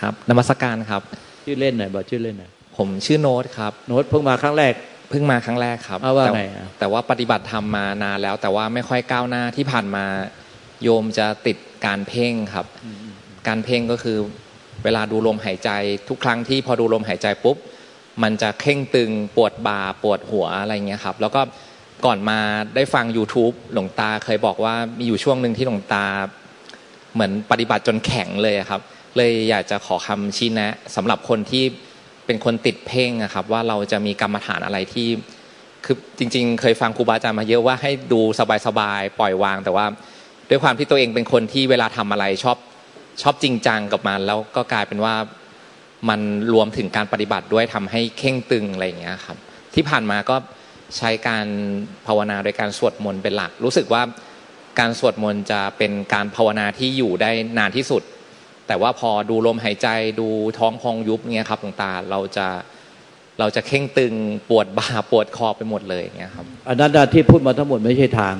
ครับนมัสการครับ ชื่อเล่นหน่อยบอกชื่อเล่นหน่อยผมชื่อโน้ตครับโน้ตเพิ่งมาครั้งแรกเพิ่งมาครั้งแรกครับอ้าวว่าแต่ไงอะแต่ว่าปฏิบัติธรรมมานานแล้ว แต่ว่าไม่ค่อยก้าวหน้าที่ผ่านมาโยมจะติดการเพ่งครับ การเพ่งก็คือเวลาดูลมหายใจทุกครั้งที่พอดูลมหายใจปุ๊บมันจะเข่งตึงปวดบ่าปวดหัวอะไรเงี้ยครับ แล้วก็ก่อนมาได้ฟัง YouTube หลวงตาเคยบอกว่ามีอยู่ช่วงหนึ่งที่หลวงตา เหมือนปฏิบัติจนแข็งเลยอะครับ เลยอยากจะขอคำชี้แนะสำหรับคนที่เป็นคนติดเพ่งอะครับ ว่าเราจะมีกรรมฐานอะไรที่คือจริง ๆ เคยฟังครูบาอาจารย์มาเยอะว่าให้ดูสบายๆปล่อยวาง แต่ว่าด้วยความที่ตัวเองเป็นคนที่เวลาทำอะไรชอบชอบจริงจังกับมัน แล้วก็กลายเป็นว่ามันรวมถึงการปฏิบัติด้วยทำให้เข่งตึงอะไรอย่างเงี้ยครับ ที่ผ่านมาก็ใช้การภาวนาโดยการสวดมนต์เป็นหลัก รู้สึกว่าการสวดมนต์จะเป็นการภาวนาที่อยู่ได้นานที่สุด แต่ว่าพอดูลมหายใจดูท้องพองยุบเงี้ยครับหลวงตาเราจะเราจะเข่งตึงปวดบ่าปวดคอไปหมดเลยเงี้ยครับอันนั้นที่พูดมาทั้งหมดไม่ใช่ทาง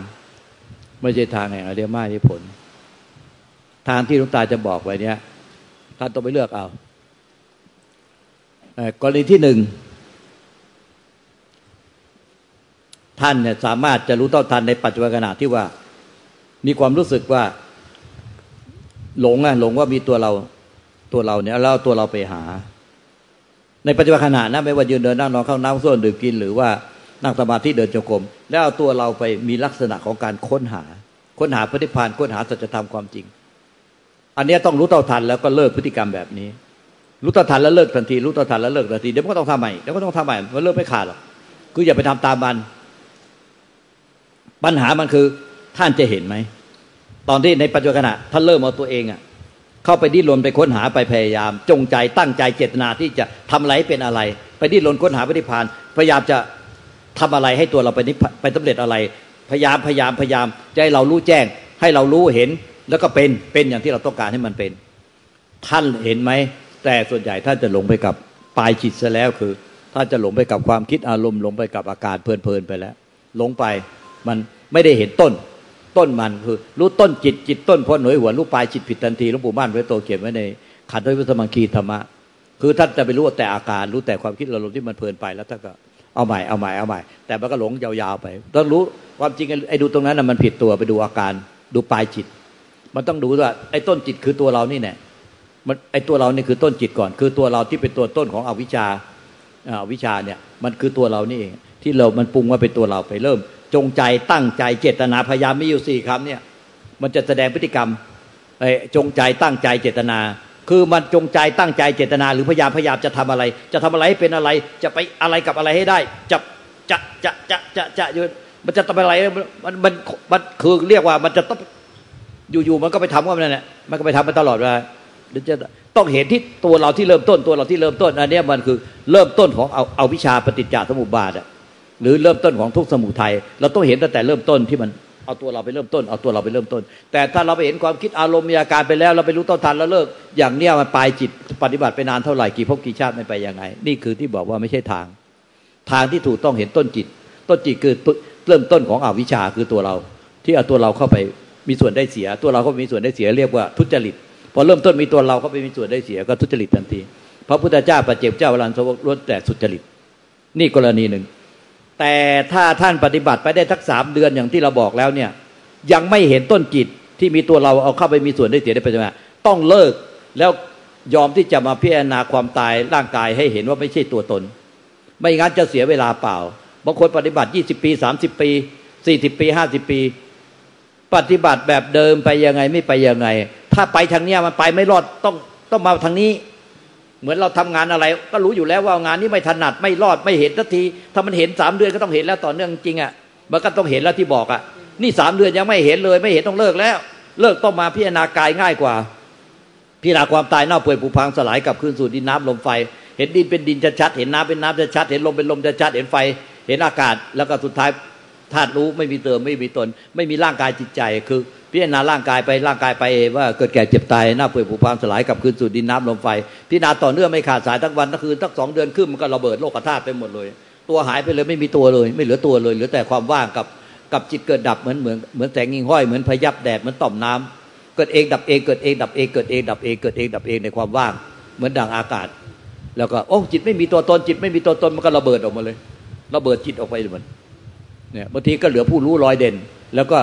ไม่ใช่ทางแห่งอริยมรรคผล ทางที่หลุงตาจะบอกไว้เนี้ยท่านต้องไปเลือกเอาเอกรณีที่หนึ่งท่านเนี่ยสามารถจะรู้เท่าทันในปัจจุบันขณะที่ว่า มีความรู้สึกว่า หลงอะหลงว่ามีตัวเราตัวเราเนี่ยแล้วตัวเราไปหา ในปัจจุบันขณะนะไม่ว่ายืนเดินนั่งนอนเข้าน้ำส้วมดื่มกินหรือว่านั่งสมาธิเดินจงกรมแล้วเอาตัวเราไปมีลักษณะของการค้นหา ค้นหาปฏิพานค้นหาสัจธรรมความจริง อันนี้ต้องรู้เท่าทันแล้วก็เลิกพฤติกรรมแบบนี้ รู้เท่าทันแล้วเลิกทันที รู้เท่าทันแล้วเลิกทันทีเดี๋ยวก็ต้องทำใหม่เดี๋ยวก็ต้องทำใหม่มันเลิกไม่ขาดหรอกคืออย่าไปทำตามมัน ปัญหามันคือท่านจะเห็นไหม ตอนที่ในปัจจุบันขณะท่านเริ่มเอาตัวเองอะเข้าไปดิ้นรนไปค้นหาไปพยายาม จงใจตั้งใจเจตนาที่จะทำอะไรเป็นอะไร ไปดิ้นรนค้นหาปฏิพานพยายามจะทำอะไรให้ตัวเราไปนิพไปสำเร็จอะไร พยายามพยายามพยายามจะให้เรารู้แจ้ง ให้เรารู้เห็นแล้วก็เป็นเป็นอย่างที่เราต้องการให้มันเป็น ท่านเห็นไหมแต่ส่วนใหญ่ท่านจะหลงไปกับปลายจิตซะแล้วคือท่านจะหลงไปกับความคิดอารมณ์หลงไปกับอาการเพลินๆไปแล้วหลงไปมันไม่ได้เห็นต้น ต้นมันคือ รู้ต้นจิตจิตต้นพ้นหน่วยหัวรู้ปลายจิตผิดทันทีหลวงปู่ม่านไว้โตเขียนไว้ในขันธ์ด้วยพุทธมังคีธรรมะคือท่านจะไปรู้แต่อาการ รู้แต่ความคิดอารมณ์ที่มันเพลินไปแล้วท่านก็เอาใหม่เอาใหม่เอาใหม่ แต่มันก็หลงยาวๆไป ต้องรู้ความจริงไอ้ดูตรงนั้นน่ะมันผิดตัวไปดูอาการ ดูปลายจิต มันต้องดูว่าไอ้ต้นจิตคือตัวเรานี่แน่มันไอ้ตัวเรานี่คือต้นจิตก่อน คือตัวเราที่เป็นตัวต้นของอวิชชาอวิชชาเนี่ยมันคือตัวเรานี่เองที่เรามันปรุงว่าเป็นตัวเราไปเริ่ม จงใจตั้งใจเจตนาพยายามมีอยู่สี่คำเนี่ย มันจะแสดงพฤติกรรมไอ้จงใจตั้งใจเจตนา คือมันจงใจตั้งใจเจตนา หรือพยายามพยายามจะทำอะไร จะทำอะไรให้เป็นอะไร จะไปอะไรกับอะไรให้ได้ จะจะจะจะจะจะอยู่มันจะทำอะไรมันมันมันคือเรียกว่ามันจะต้องอยู่ๆมันก็ไปทำว่ามันนั่นแหละมันก็ไปทำมาตลอดเวลาเดี๋ยวจะต้องเห็นที่ตัวเราที่เริ่มต้นตัวเราที่เริ่มต้นอันนี้มันคือเริ่มต้นของเอาเอาวิชาปฏิจจสมุปบาทอะ หรือเริ่มต้นของทุกสมุทัยเราต้องเห็นตั้งแต่เริ่มต้นที่มันเอาตัวเราไปเริ่มต้นเอาตัวเราไปเริ่มต้น แต่ถ้าเราไปเห็นความคิดอารมณ์มีอาการไปแล้ว เราไปรู้ต้นทันแล้วเลิก อย่างเนี้ยมันปลายจิตปฏิบัติไปนานเท่าไหร่กี่ภพกี่ชาติไม่ไปยังไง นี่คือที่บอกว่าไม่ใช่ทาง ทางที่ถูกต้องเห็นต้นจิต ต้นจิตคือเริ่มต้นของอวิชชาคือตัวเรา ที่เอาตัวเราเข้าไปมีส่วนได้เสีย ตัวเราก็มีส่วนได้เสียเรียกว่าทุจริตพอเริ่มต้นมีตัวเราเข้าไปมีส่วนได้เสียก็ทุจริตทันทีพระพุทธเจ้าปัจเจกเจ้าวรันสวกล้วนแต่สุจริต นี่กรณีหนึ่ง แต่ถ้าท่านปฏิบัติไปได้ทักสามเดือนอย่างที่เราบอกแล้วเนี่ย ยังไม่เห็นต้นจิตที่มีตัวเราเอาเข้าไปมีส่วนได้เสียได้ปัจจุบันต้องเลิกแล้วยอมที่จะมาพิจารณาความตายร่างกายให้เห็นว่าไม่ใช่ตัวตน ไม่งั้นจะเสียเวลาเปล่าบางคนปฏิบัติ 20 ปี 30 ปี 40 ปี 50 ปี ปฏิบัติแบบเดิมไปยังไงไม่ไปยังไง ถ้าไปทางเนี้ยมันไปไม่รอดต้องต้องมาทางนี้ เหมือนเราทำงานอะไร ก็รู้อยู่แล้วว่างานนี้ไม่ถนัดไม่รอดไม่เห็นสักที ถ้ามันเห็นสามเดือนก็ต้องเห็นแล้วต่อเนื่องจริงอะมันก็ต้องเห็นแล้วที่บอกอะนี่สามเดือนยังไม่เห็นเลย ไม่เห็นต้องเลิกแล้ว เลิกต้องมาพิจารณากายง่ายกว่า พิจารณาความตายเน่าเปื่อยผุพังสลายกับคืนสู่ดินน้ำลมไฟ เห็นดินเป็นดินชัดๆเห็นน้ำเป็นน้ำชัดๆเห็นลมเป็นลมชัดๆเห็นไฟ เห็นอากาศแล้วก็สุดท้ายธาตุรู้ไม่มีเติมไม่มีตน ไม่มีร่างกายจิตใจคือ พิจารณาร่างกายไปร่างกายไปว่าเกิดแก่เจ็บตายหน้าเปื่อยผุพังสลายกับคืนสู่ดินน้ำลมไฟพิจารณาต่อเนื่องไม่ขาดสายทั้งวันทั้งคืนทั้งสองเดือนขึ้นมันก็ระเบิดโลกธาตุไปหมดเลย ตัวหายไปเลยไม่มีตัวเลย ไม่เหลือตัวเลยเหลือแต่ความว่างกับกับจิตเกิดดับเหมือนเหมือนเหมือนแสงงิ่งห้อยเหมือนพยับแดดเหมือนต่อมน้ำเกิดเองดับเองเกิดเองดับเองเกิดเองดับเองเกิดเองดับเองในความว่าง เหมือนดังอากาศ แล้วก็โอ้จิตไม่มีตัวตนจิตไม่มีตัวตนมันก็ระเบิดออกมาเลย ระเบิดจิตออกไปเหมือนเนี่ยบางทีก็เหลือผู้รู้ลอยเด่น แล้วก็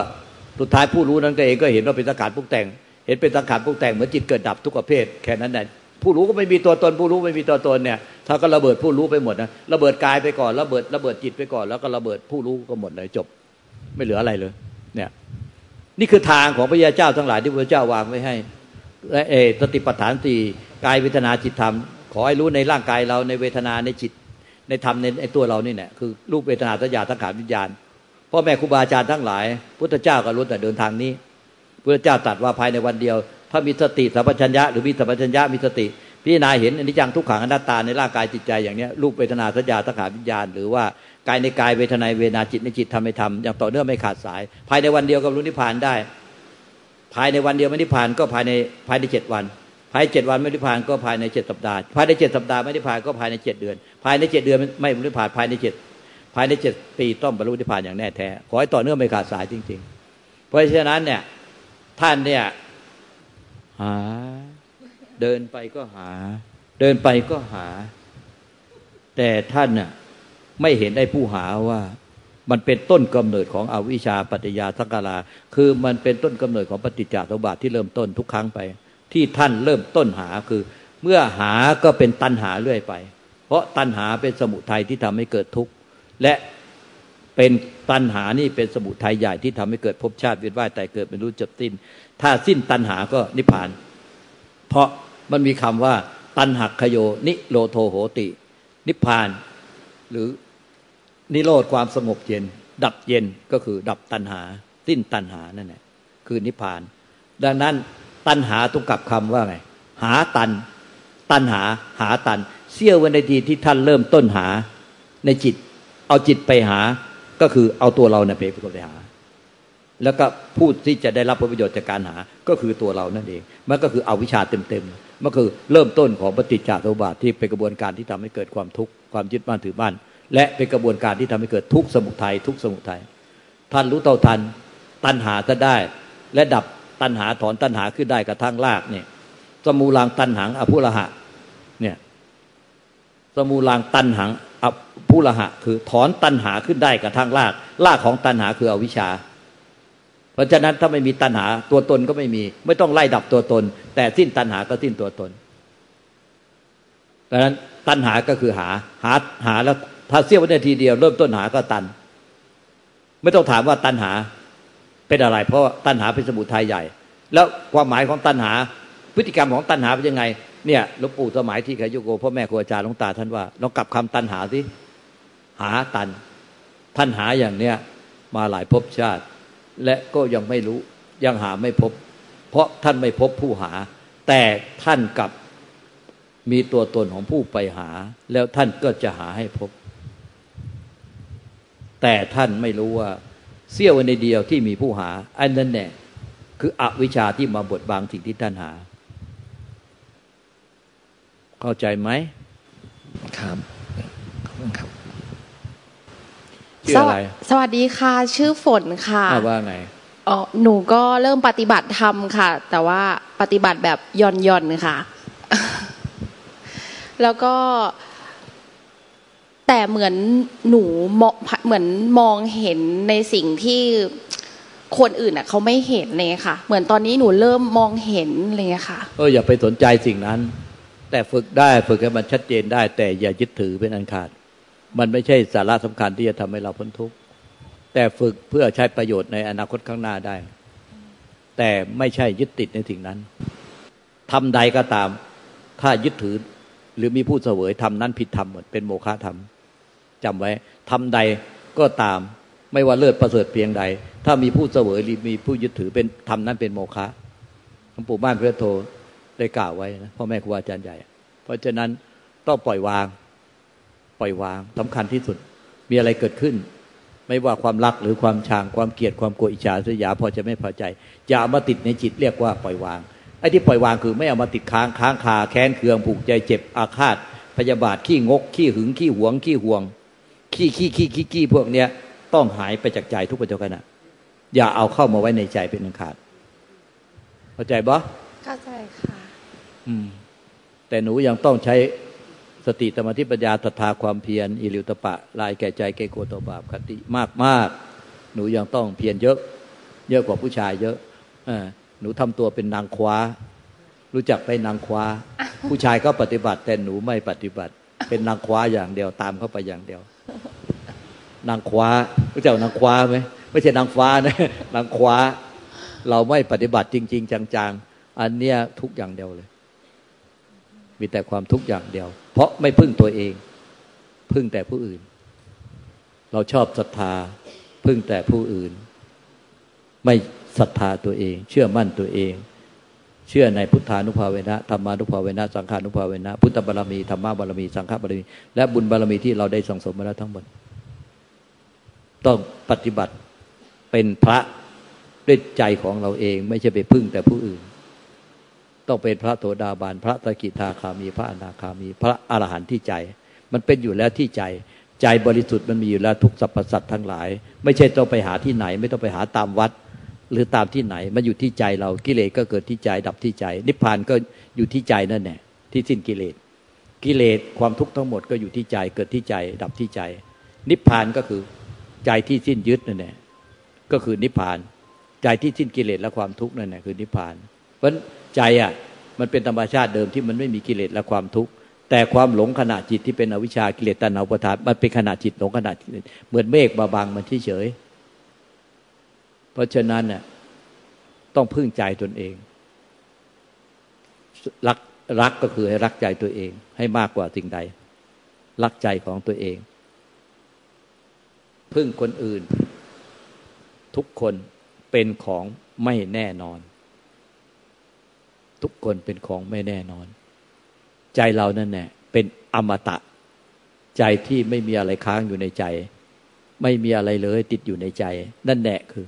สุดท้ายผู้รู้นั้นก็เองก็เห็นว่าเป็นสังขารปรุงแต่ง เห็นเป็นสังขารปรุงแต่งเหมือนจิตเกิดดับทุกประเภทแค่นั้นแหละผู้รู้ก็ไม่มีตัวตน ผู้รู้ไม่มีตัวตนเนี่ยถ้าก็ระเบิดผู้รู้ไปหมดนะระเบิดกายไปก่อนระเบิดระเบิดจิตไปก่อน แล้วก็ระเบิดผู้รู้ก็หมดเลยจบ ไม่เหลืออะไรเลย เนี่ย นี่คือทางของพระยาเจ้าทั้งหลายที่พระเจ้าวางไว้ให้และเอสติปัฏฐานสี่กายเวทนาจิตธรรม ขอให้รู้ในร่างกายเราในเวทนาในจิต ในธรรมในในตัวเรานี่แหละคือรูปเวทนาสัญญาสังขารวิญญาณ พ่อแม่ครูบาอาจารย์ทั้งหลาย พุทธเจ้าก็รู้แต่เดินทางนี้พุทธเจ้าตรัสว่าภายในวันเดียว ถ้ามีสติสัพพัญญะหรือมีสัพพัญญะมีสติพิจารณาเห็นอนิจจังทุกขังอนัตตาในร่างกายจิตใจอย่างนี้รูปเวทนาสัญญาสังขารวิญญาณ หรือว่ากายในกายเวทนาเวนาจิตในจิตทำให้ทำอย่างต่อเนื่องไม่ขาดสาย ภายในวันเดียวก็รู้นิพพานได้ ภายในวันเดียวไม่นิพพานก็ภายในภายในเจ็ดวัน ภายในเจ็ดวันไม่นิพพานก็ภายในเจ็ดสัปดาห์ ภายในเจ็ดสัปดาห์ไม่นิพพานก็ภายในเจ็ดเดือน ภายในเจ็ดเดือนไม่นิพพานภายในเจ็ด ภายในเจ็ดปีต้องบรรลุนิพพานอย่างแน่แท้ ขอให้ต่อเนื่องไม่ขาดสายจริง ๆ เพราะฉะนั้นเนี่ยท่านเนี่ยหา เดินไปก็หา เดินไปก็หา แต่ท่านน่ะไม่เห็นได้ผู้หาว่า มันเป็นต้นกำเนิดของอวิชชาปัจจยาสังการาคือมันเป็นต้นกำเนิดของปฏิจจสมบัติที่เริ่มต้นทุกครั้งไป ที่ท่านเริ่มต้นหาคือ เมื่อหาก็เป็นตัณหาเรื่อยไป เพราะตัณหาเป็นสมุทัยที่ทำให้เกิดทุกข์ และเป็นตัณหานี่เป็นสมุทัยใหญ่ที่ทำให้เกิดภพชาติเวียนว่ายแต่เกิดไม่รู้จบสิ้น ถ้าสิ้นตัณหาก็นิพพาน เพราะมันมีคำว่า ตัณหักขโยนิโรโทโหติ นิพพาน หรือนิโรธความสงบเย็น ดับเย็นก็คือดับตัณหา สิ้นตัณหานั่นแหละคือนิพพาน ดังนั้นตัณหาต้องกลับคำว่าไงหาตัน ตัณหาหาตันเสี้ยววันในทีที่ท่านเริ่มต้นหาในจิต เอาจิตไปหาก็คือเอาตัวเราเนี่ยไปไปหา แล้วก็ผู้ที่จะได้รับผลประโยชน์จากการหา ก็คือตัวเรานั่นเองมันก็คือเอาวิชาเต็มๆมันคือเริ่มต้นของปฏิจจสมุปบาทที่เป็นกระบวนการที่ทำให้เกิดความทุกข์ความยึดมั่นถือมั่นและเป็นกระบวนการที่ทำให้เกิดทุกสมุทัยทุกสมุทัยท่านรู้เท่าทันตัณหาจะได้ และดับตัณหาถอนตัณหาขึ้นได้กระทั่งลากเนี่ยสมูลังตัณหังอภุระหะเนี่ยสมูลังตัณหัง อภุระหะ คือถอนตัณหาขึ้นได้กระทั่งลากลากของตัณหาคืออวิชชา เพราะฉะนั้นถ้าไม่มีตัณหาตัวตนก็ไม่มี ไม่ต้องไล่ดับตัวตน แต่สิ้นตัณหาก็สิ้นตัวตนดังนั้นตัณหาก็คือหาหาหาแล้วถ้าเสี้ยววินาทีเดียวเริ่มต้นหาก็ตัน ไม่ต้องถามว่าตันหาเป็นอะไร เพราะตันหาเป็นสมุทัยใหญ่ แล้วความหมายของตันหา พฤติกรรมของตันหาเป็นยังไง เนี่ยหลวงปู่สมัยที่ขยุโกพ่อแม่ครูอาจารย์หลวงตาท่านว่าลองกลับคำตันหาสิหาตัน ท่านหาอย่างเนี้ยมาหลายภพชาติ และก็ยังไม่รู้ยังหาไม่พบ เพราะท่านไม่พบผู้หา แต่ท่านกับมีตัวตนของผู้ไปหา แล้วท่านก็จะหาให้พบ แต่ท่านไม่รู้ว่าเสี้ยวในเดียวที่มีผู้หา อันนั้นแน่คืออวิชชาที่มาบดบังสิ่งที่ท่านหา เข้าใจไหมครับครับชื่ออะไรสวัสดีค่ะ ชื่อฝนค่ะว่าไงอ๋อหนูก็เริ่มปฏิบัติธรรมค่ะ แต่ว่าปฏิบัติแบบย่อนย่อนค่ะ แล้วก็ แต่เหมือนหนูมองเหมือนมองเห็นในสิ่งที่คนอื่นอะเขาไม่เห็นเลยค่ะ เหมือนตอนนี้หนูเริ่มมองเห็นเลยค่ะเอออย่าไปสนใจสิ่งนั้น แต่ฝึกได้ฝึกให้มันชัดเจนได้ แต่อย่ายึดถือเป็นอันขาด มันไม่ใช่สาระสำคัญที่จะทำให้เราพ้นทุกข์แต่ฝึกเพื่อใช้ประโยชน์ในอนาคตข้างหน้าได้ แต่ไม่ใช่ยึดติดในสิ่งนั้นทำใดก็ตาม ถ้ายึดถือหรือมีผู้เสวยทำนั้นผิดธรรมหมดเป็นโมฆะธรรมจำไว้ทำใดก็ตามไม่ว่าเลิศประเสริฐเพียงใด ถ้ามีผู้เสวยหรือมีผู้ยึดถือเป็นทำนั้นเป็นโมฆะหลวงปู่บ้านพระโท ได้กล่าวไว้นะพ่อแม่ครูอาจารย์ใหญ่ เพราะฉะนั้นต้องปล่อยวาง ปล่อยวางสำคัญที่สุด มีอะไรเกิดขึ้น ไม่ว่าความรักหรือความชางความเกลียดความโกรธอิจฉาสยาพอจะไม่พอใจ อย่าเอามาติดในจิตเรียกว่าปล่อยวางไอ้ที่ปล่อยวางคือไม่เอามาติดค้างค้างคาแค้นเคืองผูกใจเจ็บอาฆาต พยาบาทขี้งก ขี้หึงขี้หวง ขี้ห่วง ขี้ขี้ขี้ขี้ขี้พวกเนี้ยต้องหายไปจากใจทุกปัจจุบันอย่าเอาเข้ามาไว้ในใจเป็นอันขาดเข้าใจบ่เข้าใจค่ะ แต่หนูยังต้องใช้สติสมาธิปัญญาตถาความเพียรอิริวตปะ ลายแก่ใจเกโกตบาปคติมากมากหนูยังต้องเพียรเยอะ เยอะกว่าผู้ชายเยอะอหนูทำตัวเป็นนางคว้า รู้จักไปนางคว้า ผู้ชายก็ปฏิบัติ แต่หนูไม่ปฏิบัติ เป็นนางคว้าอย่างเดียวตามเข้าไปอย่างเดียว นางคว้ารู้จักนางคว้าไหมไม่ใช่นางฟ้านะนางคว้า เราไม่ปฏิบัติจริง ๆ จังๆ อันเนี้ยทุกอย่างเดียวเลย มีแต่ความทุกข์อย่างเดียว เพราะไม่พึ่งตัวเอง พึ่งแต่ผู้อื่น เราชอบศรัทธา พึ่งแต่ผู้อื่น ไม่ศรัทธาตัวเอง เชื่อมั่นตัวเอง เชื่อในพุทธานุภาเวนะธรรมานุภาเวนะ สังขานุภาเวนะ พุทธบารมีธรรมบารมี สังฆบารมี และบุญบารมีที่เราได้สังสมมาแล้วทั้งหมด ต้องปฏิบัติเป็นพระด้วยใจของเราเอง ไม่ใช่ไปพึ่งแต่ผู้อื่น ต้องเป็นพระโสดาบันพระตะกิทาคามีพระอนาคามี พระอรหันต์ที่ใจ มันเป็นอยู่แล้วที่ใจ ใจบริสุทธิ์มันมีอยู่แล้วทุกสรรพสัตว์ทั้งหลาย ไม่ใช่ต้องไปหาที่ไหน ไม่ต้องไปหาตามวัด หรือตามที่ไหน มันอยู่ที่ใจเรากิเลสก็เกิดที่ใจดับที่ใจ นิพพานก็อยู่ที่ใจนั่นแหละที่สิ้นกิเลสกิเลสความทุกข์ทั้งหมดก็อยู่ที่ใจเกิดที่ใจ ดับที่ใจ นิพพานก็คือใจที่สิ้นยึดนั่นแหละก็คือนิพพาน ใจที่สิ้นกิเลสและความทุกข์นั่นแหละคือนิพพาน เพราะ ใจอะมันเป็นธรรมชาติเดิมที่มันไม่มีกิเลสและความทุกข์แต่ความหลงขณะจิตที่เป็นอวิชชากิเลสตัณหาอุปทานมันเป็นขณะจิตหลงขณะจิตเหมือนเมฆบาบางมันเฉยเพราะฉะนั้นน่ะต้องพึ่งใจตนเอง รักรักก็คือให้รักใจตัวเอง ให้มากกว่าสิ่งใด รักใจของตัวเอง พึ่งคนอื่น ทุกคนเป็นของไม่แน่นอน ทุกคนเป็นของไม่แน่นอน ใจเรานั่นแหละเป็นอมตะ ใจที่ไม่มีอะไรค้างอยู่ในใจ ไม่มีอะไรเลยติดอยู่ในใจ นั่นแหละคือ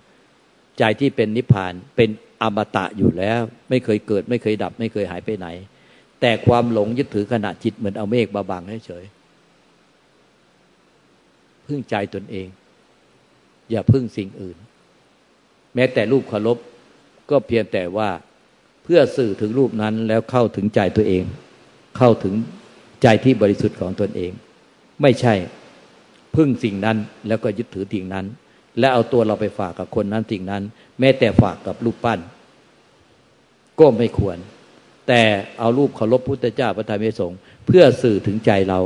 ใจที่เป็นนิพพานเป็นอมตะอยู่แล้ว ไม่เคยเกิด ไม่เคยดับ ไม่เคยหายไปไหน แต่ความหลงยึดถือขณะจิตเหมือนเอาเมฆบาบังเฉยพึ่งใจตนเอง อย่าพึ่งสิ่งอื่น แม้แต่รูปเคารพก็เพียงแต่ว่า เพื่อสื่อถึงรูปนั้นแล้วเข้าถึงใจตัวเอง เข้าถึงใจที่บริสุทธิ์ของตนเอง ไม่ใช่พึ่งสิ่งนั้นแล้วก็ยึดถือสิ่งนั้น และเอาตัวเราไปฝากกับคนนั้นสิ่งนั้น แม้แต่ฝากกับรูปปั้น ก็ไม่ควร แต่เอารูปเคารพพุทธเจ้าพระธรรมสงฆ์เพื่อสื่อถึงใจเรา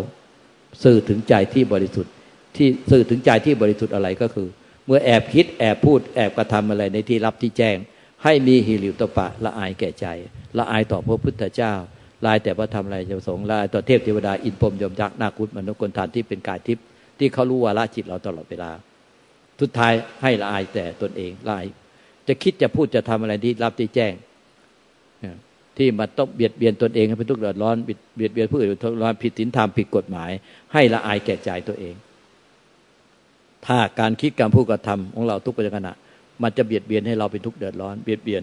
สื่อถึงใจที่บริสุทธิ์ที่สื่อถึงใจที่บริสุทธิ์อะไรก็คือ เมื่อแอบคิดแอบพูดแอบกระทำอะไรในที่รับที่แจ้ง ให้มีหิริวตปะละอายแก่ใจ ละอายต่อพระพุทธเจ้าลายแต่พระธรรมลายจะสงลายต่อเทพเทวดาอินพรมยมยักษ์นาคุตมนุษย์คนทานที่เป็นกายทิพย์ที่เขารู้ว่าละจิตเราตลอดเวลาทุดท้ายให้ละอายแต่ตนเองละอายจะคิดจะพูดจะทำอะไรที่รับที่แจ้ง ที่มันต้องเบียดเบียนตนเองให้เป็นทุกข์เดือดร้อนเบียดเบียนผู้อื่นทุกข์ร้อนผิดศีลธรรมผิดกฎหมาย ให้ละอายแก่ใจตัวเอง ถ้าการคิดการพูดการทำของเราทุกปัจจุบัน มันจะเบียดเบียนให้เราเป็นทุกข์เดือดร้อนเบียดเบียน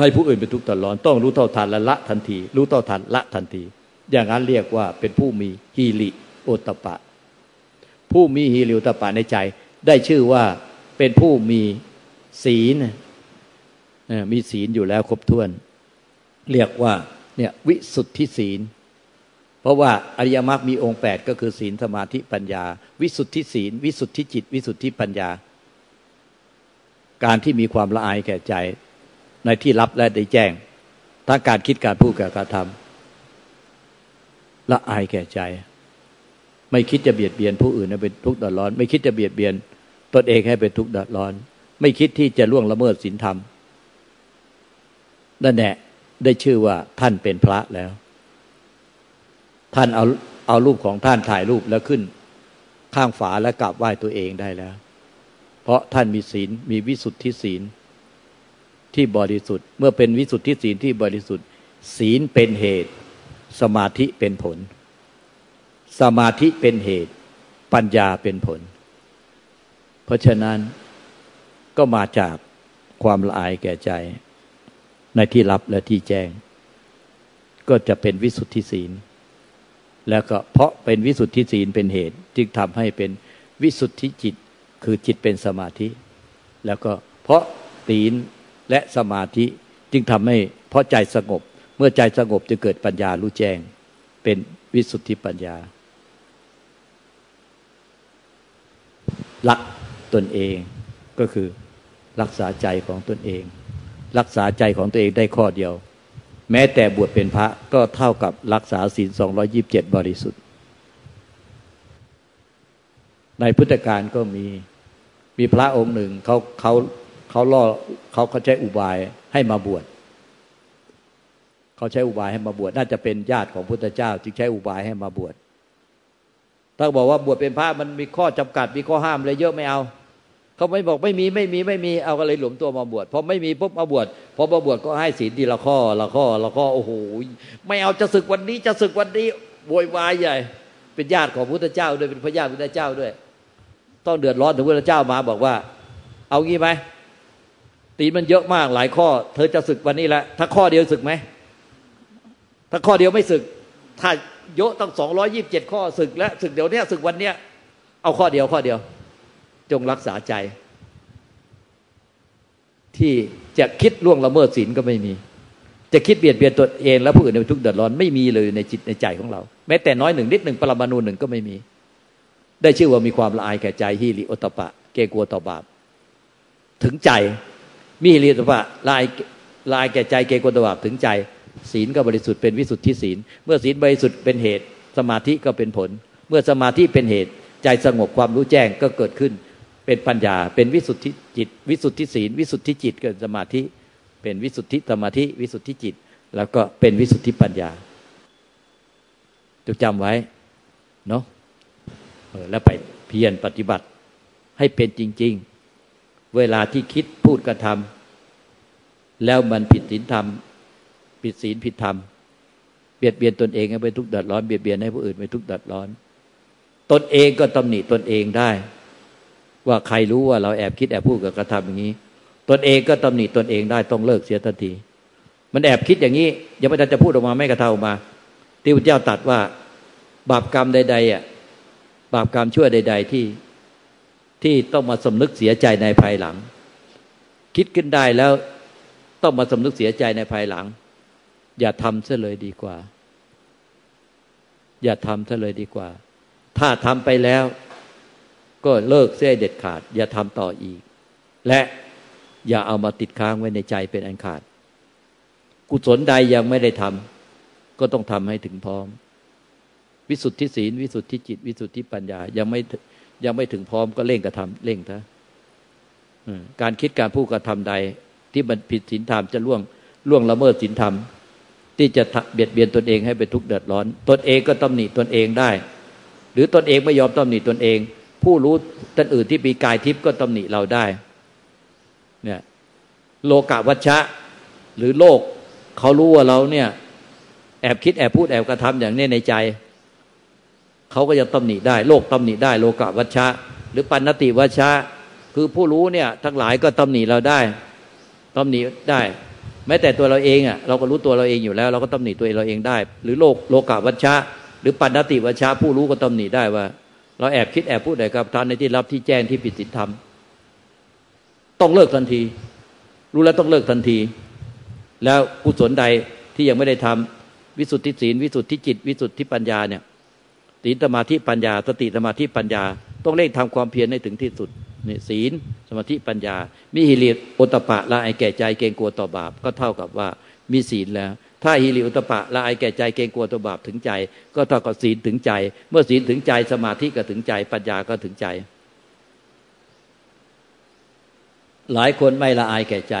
ให้ผู้อื่นเป็นทุกข์เดือดร้อน ต้องรู้เท่าทันและละทันที รู้เท่าทันละทันที อย่างนั้นเรียกว่าเป็นผู้มีฮีริโอตปะ ผู้มีฮีริโอตปะในใจ ได้ชื่อว่าเป็นผู้มีศีลมีศีลอยู่แล้วครบถ้วน เรียกว่าเนี่ยวิสุทธิศีล เพราะว่าอริยมรรคมีองค์ 8 ก็คือศีลสมาธิปัญญา วิสุทธิศีล วิสุทธิจิต วิสุทธิปัญญา การที่มีความละอายแก่ใจ ในที่รับและได้แจ้ง ทั้งการคิดการพูดการกระทำละอายแก่ใจ ไม่คิดจะเบียดเบียนผู้อื่นให้เป็นทุกข์เดือดร้อน ไม่คิดจะเบียดเบียนตนเองให้เป็นทุกข์เดือดร้อน ไม่คิดที่จะล่วงละเมิดศีลธรรมนั่นแหละได้ชื่อว่าท่านเป็นพระแล้ว ท่านเอาเอารูปของท่านถ่ายรูปแล้วขึ้น ข้างฝาแล้วกราบไหว้ตัวเองได้แล้ว เพราะท่านมีศีลมีวิสุทธิศีลที่บริสุทธิ์ เมื่อเป็นวิสุทธิศีลที่บริสุทธิ์ ศีลเป็นเหตุ สมาธิเป็นผล สมาธิเป็นเหตุ ปัญญาเป็นผล เพราะฉะนั้นก็มาจากความละอายแก่ใจ ในที่รับและที่แจ้ง ก็จะเป็นวิสุทธิศีล แล้วก็เพราะเป็นวิสุทธิศีลเป็นเหตุ จึงทำให้เป็นวิสุทธิจิต คือจิตเป็นสมาธิ แล้วก็เพราะศีลและสมาธิจึงทำให้เพราะใจสงบ เมื่อใจสงบจะเกิดปัญญารู้แจ้ง เป็นวิสุทธิปัญญารักตนเองก็คือรักษาใจของตนเอง รักษาใจของตัวเองได้ข้อเดียว แม้แต่บวชเป็นพระก็เท่ากับรักษาศีล227บริสุทธิ์ ในพุทธการก็มีมีพระองค์หนึ่งเขาเขาเขาล่อเขาเขาใช้อุบายให้มาบวชเขาใช้อุบายให้มาบวชน่าจะเป็นญาติของพุทธเจ้า จึงใช้อุบายให้มาบวชถ้าบอกว่าบวชเป็นพระมันมีข้อจำกัดมีข้อห้ามอะไรเยอะไม่เอาเขาไม่บอกไม่มีไม่มีไม่มีเอาก็เลยหลวมตัวมาบวชพอไม่มีปุ๊บมาบวชพอมาบวชก็ให้ศีลทีละข้อละข้อละข้อโอ้โหไม่เอาจะศึกวันนี้จะศึกวันนี้โวยวายใหญ่ เป็นญาติของพุทธเจ้าด้วยเป็นพระญาติพุทธเจ้าด้วย ต้องเดือดร้อนถึงพระเจ้ามาบอกว่า เอางี้ไหมตีมันเยอะมากหลายข้อ เธอจะศึกวันนี้แหละถ้าข้อเดียวศึกไหมถ้าข้อเดียวไม่ศึก ถ้าเยอะตั้งสองร้อยิบเจ็ดข้อศึกแล้วศึกเดี๋ยวนี้ศึกวันเนี้ยเอาข้อเดียวข้อเดียว จงรักษาใจ ที่จะคิดล่วงละเมิดศีลก็ไม่มี จะคิดเบียดเบียนตัวเอง และผู้อื่นในทุกเดือดร้อนไม่มีเลยในจิตในใจของเรา แม้แต่น้อยหนึ่งนิดหนึ่งปรมาณูหนึ่งก็ไม่มี ได้ชื่อว่ามีความละอายแก่ใจฮิริโอตปะ เกกลัวต่อบาป ถึงใจมีฮิริโอตปะละอายละอายแก่ใจเกกลัวต่อบาปถึงใจ ศีลก็บริสุทธิ์เป็นวิสุทธิศีล เมื่อศีลบริสุทธิ์เป็นเหตุ สมาธิก็เป็นผล เมื่อสมาธิเป็นเหตุ ใจสงบความรู้แจ้งก็เกิดขึ้น เป็นปัญญา เป็นวิสุทธิจิต วิสุทธิศีล วิสุทธิจิตเกิดสมาธิ เป็นวิสุทธิสมาธิ วิสุทธิจิต แล้วก็เป็นวิสุทธิปัญญาจงจำไว้เนาะ แล้วไปเพียรปฏิบัติ ให้เป็นจริง ๆ เวลาที่คิดพูดกระทำแล้วมันผิดศีลธรรม ผิดศีลผิดธรรม เบียดเบียนตนเองให้ไปทุกข์เดือดร้อนเบียดเบียนให้ผู้อื่นไปทุกข์เดือดร้อน ตนเองก็ตำหนิตนเองได้ ว่าใครรู้ว่าเราแอบคิดแอบพูดกับกระทำอย่างนี้ ตนเองก็ตำหนิตนเองได้ต้องเลิกเสียทันที มันแอบคิดอย่างนี้ยังไม่ทันจะพูดออกมาไม่กระเทามา ที่พระเจ้าตัดว่าบาปกรรมใดๆอะ บาปกรรมชั่วใด ๆ ที่ที่ต้องมาสำนึกเสียใจในภายหลัง คิดขึ้นได้แล้วต้องมาสำนึกเสียใจในภายหลัง อย่าทำซะเลยดีกว่า อย่าทำซะเลยดีกว่า ถ้าทำไปแล้ว ก็เลิกเสียเด็ดขาด อย่าทำต่ออีก และอย่าเอามาติดค้างไว้ในใจเป็นอันขาด กุศลใดยังไม่ได้ทำก็ต้องทำให้ถึงพร้อม วิสุทธิศีล วิสุทธิจิต วิสุทธิปัญญา ยังไม่ยังไม่ถึงพร้อมก็เร่งกระทำเร่งเถอะการคิดการพูดกระทำใด ที่มันผิดศีลธรรมจะล่วงล่วงละเมิดศีลธรรม ที่จะเบียดเบียนตนเองให้เป็นทุกข์เดือดร้อน ตนเองก็ตำหนิตนเองได้ หรือตนเองไม่ยอมตำหนิตนเอง ผู้รู้ท่านอื่นที่มีกายทิพย์ก็ตำหนิเราได้ เนี่ย โลกวัชชะ หรือโลกเขารู้ว่าเราเนี่ย แอบคิดแอบพูดแอบกระทำอย่างนี้ในใจ เขาก็จะตำหนิได้ โลกตำหนิได้ โลกาวัชชะ หรือปัณติวัชชะ คือผู้รู้เนี่ย ทั้งหลายก็ตำหนิเราได้ตำหนิได้ แม้แต่ตัวเราเองอะเราก็รู้ตัวเราเองอยู่แล้ว เราก็ตำหนิตัวเราเองได้ หรือโลกโลกาวัชชะ หรือปัญติวัชชะ ผู้รู้ก็ตำหนิได้ว่า เราแอบคิดแอบพูดอะไรกับทานในที่รับที่แจ้งที่ผิดศีลธรรมต้องเลิกทันที รู้แล้วต้องเลิกทันที แล้วกุศลใดที่ยังไม่ได้ทำวิสุทธิศีลวิสุทธิจิต วิสุทธิปัญญาเนี่ย ศีลสมาธิปัญญา สติสมาธิปัญญา ต้องเร่งทำความเพียรให้ถึงที่สุดนี่ศีลสมาธิปัญญา มีฮิริโอตปะละไอแก่ใจเกรงกลัวต่อบาปก็เท่ากับว่ามีศีลแล้ว ถ้าฮิริโอตปะละไอแก่ใจเกรงกลัวต่อบาปถึงใจ ก็เท่ากับศีลถึงใจ เมื่อศีลถึงใจสมาธิก็ถึงใจ ปัญญาก็ถึงใจ หลายคนไม่ละอายแก่ใจ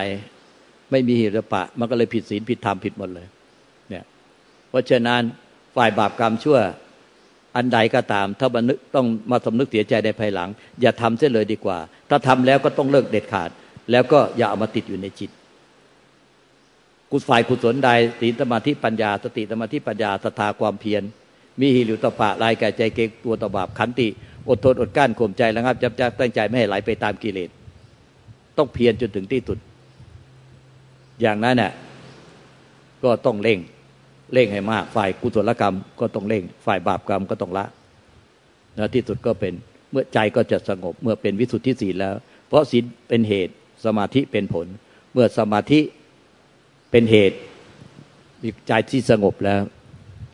ไม่มีฮิริปะ มันก็เลยผิดศีลผิดธรรมผิดหมดเลย เนี่ย เพราะฉะนั้นฝ่ายบาปกรรมชั่ว อันใดก็ตาม ถ้าบันึกต้องมาสำนึกเสียใจในภายหลัง อย่าทำเสียเลยดีกว่า ถ้าทำแล้วก็ต้องเลิกเด็ดขาด แล้วก็อย่าเอามาติดอยู่ในจิตกุศฝ่ายกุศลใดศีลสมาธิปัญญา สติสมาธิปัญญาศรัทธาความเพียรมีหิริตปะลายแก่ใจเกงตัวตบาบขันติ อดทนอดกั้นข่มใจแล้วครับจับจับตั้งใจไม่ให้ไหลไปตามกิเลสต้องเพียรจนถึงที่สุด อย่างนั้นเนี่ยก็ต้องเร่ง เร่งให้มาก ฝ่ายกุศลกรรมก็ต้องเร่ง ฝ่ายบาปกรรมก็ต้องละแล้วที่สุดก็เป็นเมื่อใจก็จะสงบเมื่อเป็นวิสุทธิศีลแล้ว เพราะศีลเป็นเหตุสมาธิเป็นผล เมื่อสมาธิเป็นเหตุมีใจที่สงบแล้ว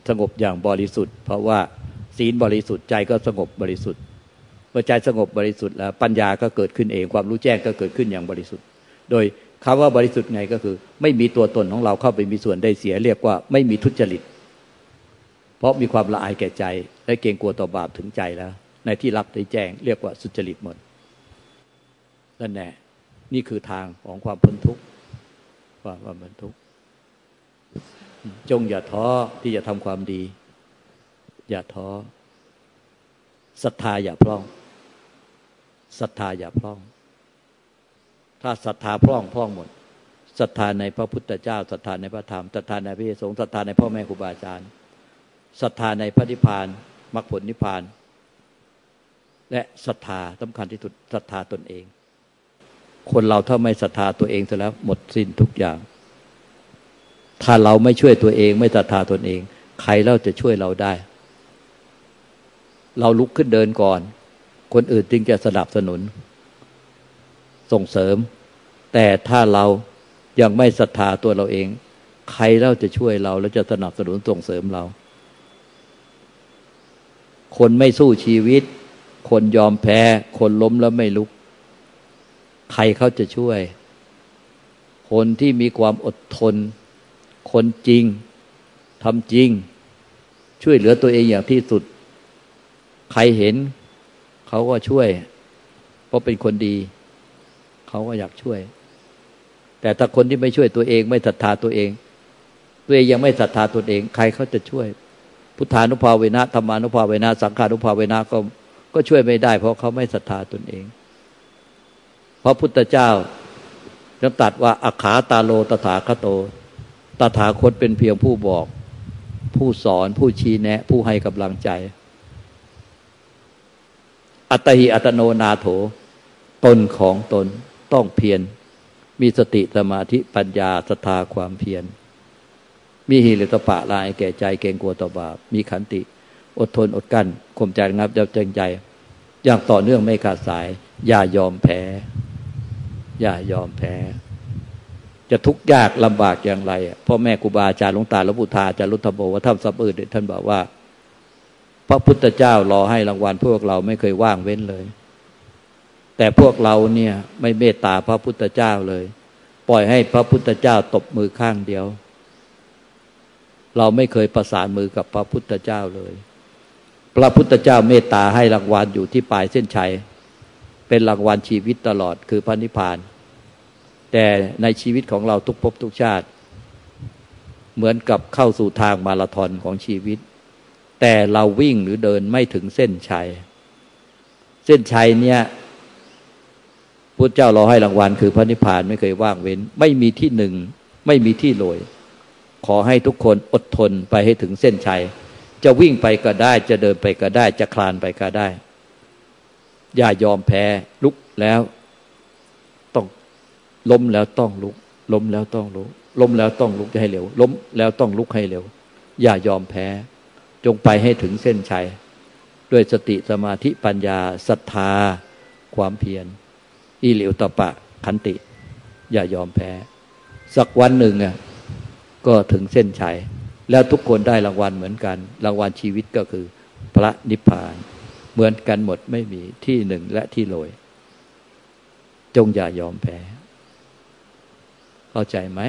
สงบอย่างบริสุทธิ์ เพราะว่าศีลบริสุทธิ์ใจก็สงบบริสุทธิ์เมื่อใจสงบบริสุทธิ์แล้วปัญญาก็เกิดขึ้นเองความรู้แจ้งก็เกิดขึ้นอย่างบริสุทธิ์ โดย คำว่าบริสุทธิ์ไงก็คือ ไม่มีตัวตนของเราเข้าไปมีส่วนได้เสียเรียกว่าไม่มีทุจริต เพราะมีความละอายแก่ใจ และเกรงกลัวต่อบาปถึงใจแล้ว ในที่รับได้แจ้ง เรียกว่าสุจริตหมดนั่นแน่นี่คือทางของความพ้นทุกข์ความความพ้นทุกข์จงอย่าท้อที่จะทำความดี อย่าท้อศรัทธาอย่าพร่องศรัทธาอย่าพร่อง ถ้าศรัทธาพร่องพร่องหมดศรัทธาในพระพุทธเจ้าศรัทธาในพระธรรมศรัทธาในพระสงฆ์ศรัทธาในพ่อแม่ครูบาอาจารย์ศรัทธาในพระนิพพานมรรคผลนิพพาน และศรัทธาสำคัญที่สุดศรัทธาตนเอง คนเราถ้าไม่ศรัทธาตัวเองเสร็จแล้วหมดสิ้นทุกอย่าง ถ้าเราไม่ช่วยตัวเองไม่ศรัทธาตนเอง ใครเล่าจะช่วยเราได้ เราลุกขึ้นเดินก่อน คนอื่นจึงจะสนับสนุน ส่งเสริม แต่ถ้าเรายังไม่ศรัทธาตัวเราเอง ใครเล่าจะช่วยเรา แล้วจะสนับสนุนส่งเสริมเรา คนไม่สู้ชีวิต คนยอมแพ้ คนล้มแล้วไม่ลุก ใครเขาจะช่วย คนที่มีความอดทน คนจริงทำจริง ช่วยเหลือตัวเองอย่างที่สุด ใครเห็น เขาก็ช่วย เพราะเป็นคนดี เขาก็อยากช่วย แต่ถ้าคนที่ไม่ช่วยตัวเอง ไม่ศรัทธาตัวเอง ตัวเองยังไม่ศรัทธาตัวเอง ใครเขาจะช่วย พุทธานุภาเวนะธรรมานุภาเวนะสังขานุภาเวนะก็ก็ช่วยไม่ได้ เพราะเขาไม่ศรัทธาตนเองเพราะพุทธเจ้าจะตัดว่าอัขาตาโลตถาคโต ตถาคตเป็นเพียงผู้บอก ผู้สอนผู้ชี้แนะ ผู้ให้กำลังใจ อัตหิอัตโนนาโถ ตนของตน ต้องเพียรมีสติสมาธิปัญญาศรัทธาความเพียรมีหิริตปะลายแก่ใจเกรงกลัวต่อบาปมีขันติ อดทนอดกั้นข่มใจงับยับจังใจ อย่างต่อเนื่องไม่ขาดสาย อย่ายอมแพ้ อย่ายอมแพ้ จะทุกข์ยากลำบากอย่างไรพ่อแม่ครูบาอาจารย์หลวงตาหลวงปู่ทาอาจารย์รุทธโบว่าท่านสับอื่นท่านบอกว่า พระพุทธเจ้ารอให้รางวัลพวกเราไม่เคยว่างเว้นเลย แต่พวกเราเนี่ยไม่เมตตาพระพุทธเจ้าเลย ปล่อยให้พระพุทธเจ้าตบมือข้างเดียว เราไม่เคยประสานมือกับพระพุทธเจ้าเลย พระพุทธเจ้าเมตตาให้รางวัลอยู่ที่ปลายเส้นชัย เป็นรางวัลชีวิตตลอดคือพระนิพพาน แต่ในชีวิตของเราทุกภพทุกชาติ เหมือนกับเข้าสู่ทางมาราธอนของชีวิต แต่เราวิ่งหรือเดินไม่ถึงเส้นชัย เส้นชัยเนี่ย พุทธเจ้าเราให้รางวัลคือพระนิพพานไม่เคยว่างเว้น ไม่มีที่หนึ่ง ไม่มีที่โรยขอให้ทุกคนอดทนไปให้ถึงเส้นชัย จะวิ่งไปก็ได้ จะเดินไปก็ได้ จะคลานไปก็ได้ อย่ายอมแพ้ลุกแล้ว ต้องล้มแล้วต้องลุก ล้มแล้วต้องลุก ล้มแล้วต้องลุกให้เร็ว ล้มแล้วต้องลุกให้เร็ว อย่ายอมแพ้ จงไปให้ถึงเส้นชัย ด้วยสติสมาธิปัญญาศรัทธา ความเพียร อิเหลวตปะขันติ อย่ายอมแพ้ สักวันหนึ่งอะก็ถึงเส้นชัย แล้วทุกคนได้รางวัลเหมือนกัน รางวัลชีวิตก็คือ พระนิพพาน เหมือนกันหมดไม่มีที่หนึ่งและที่โรยจงอย่ายอมแพ้ เข้าใจไหม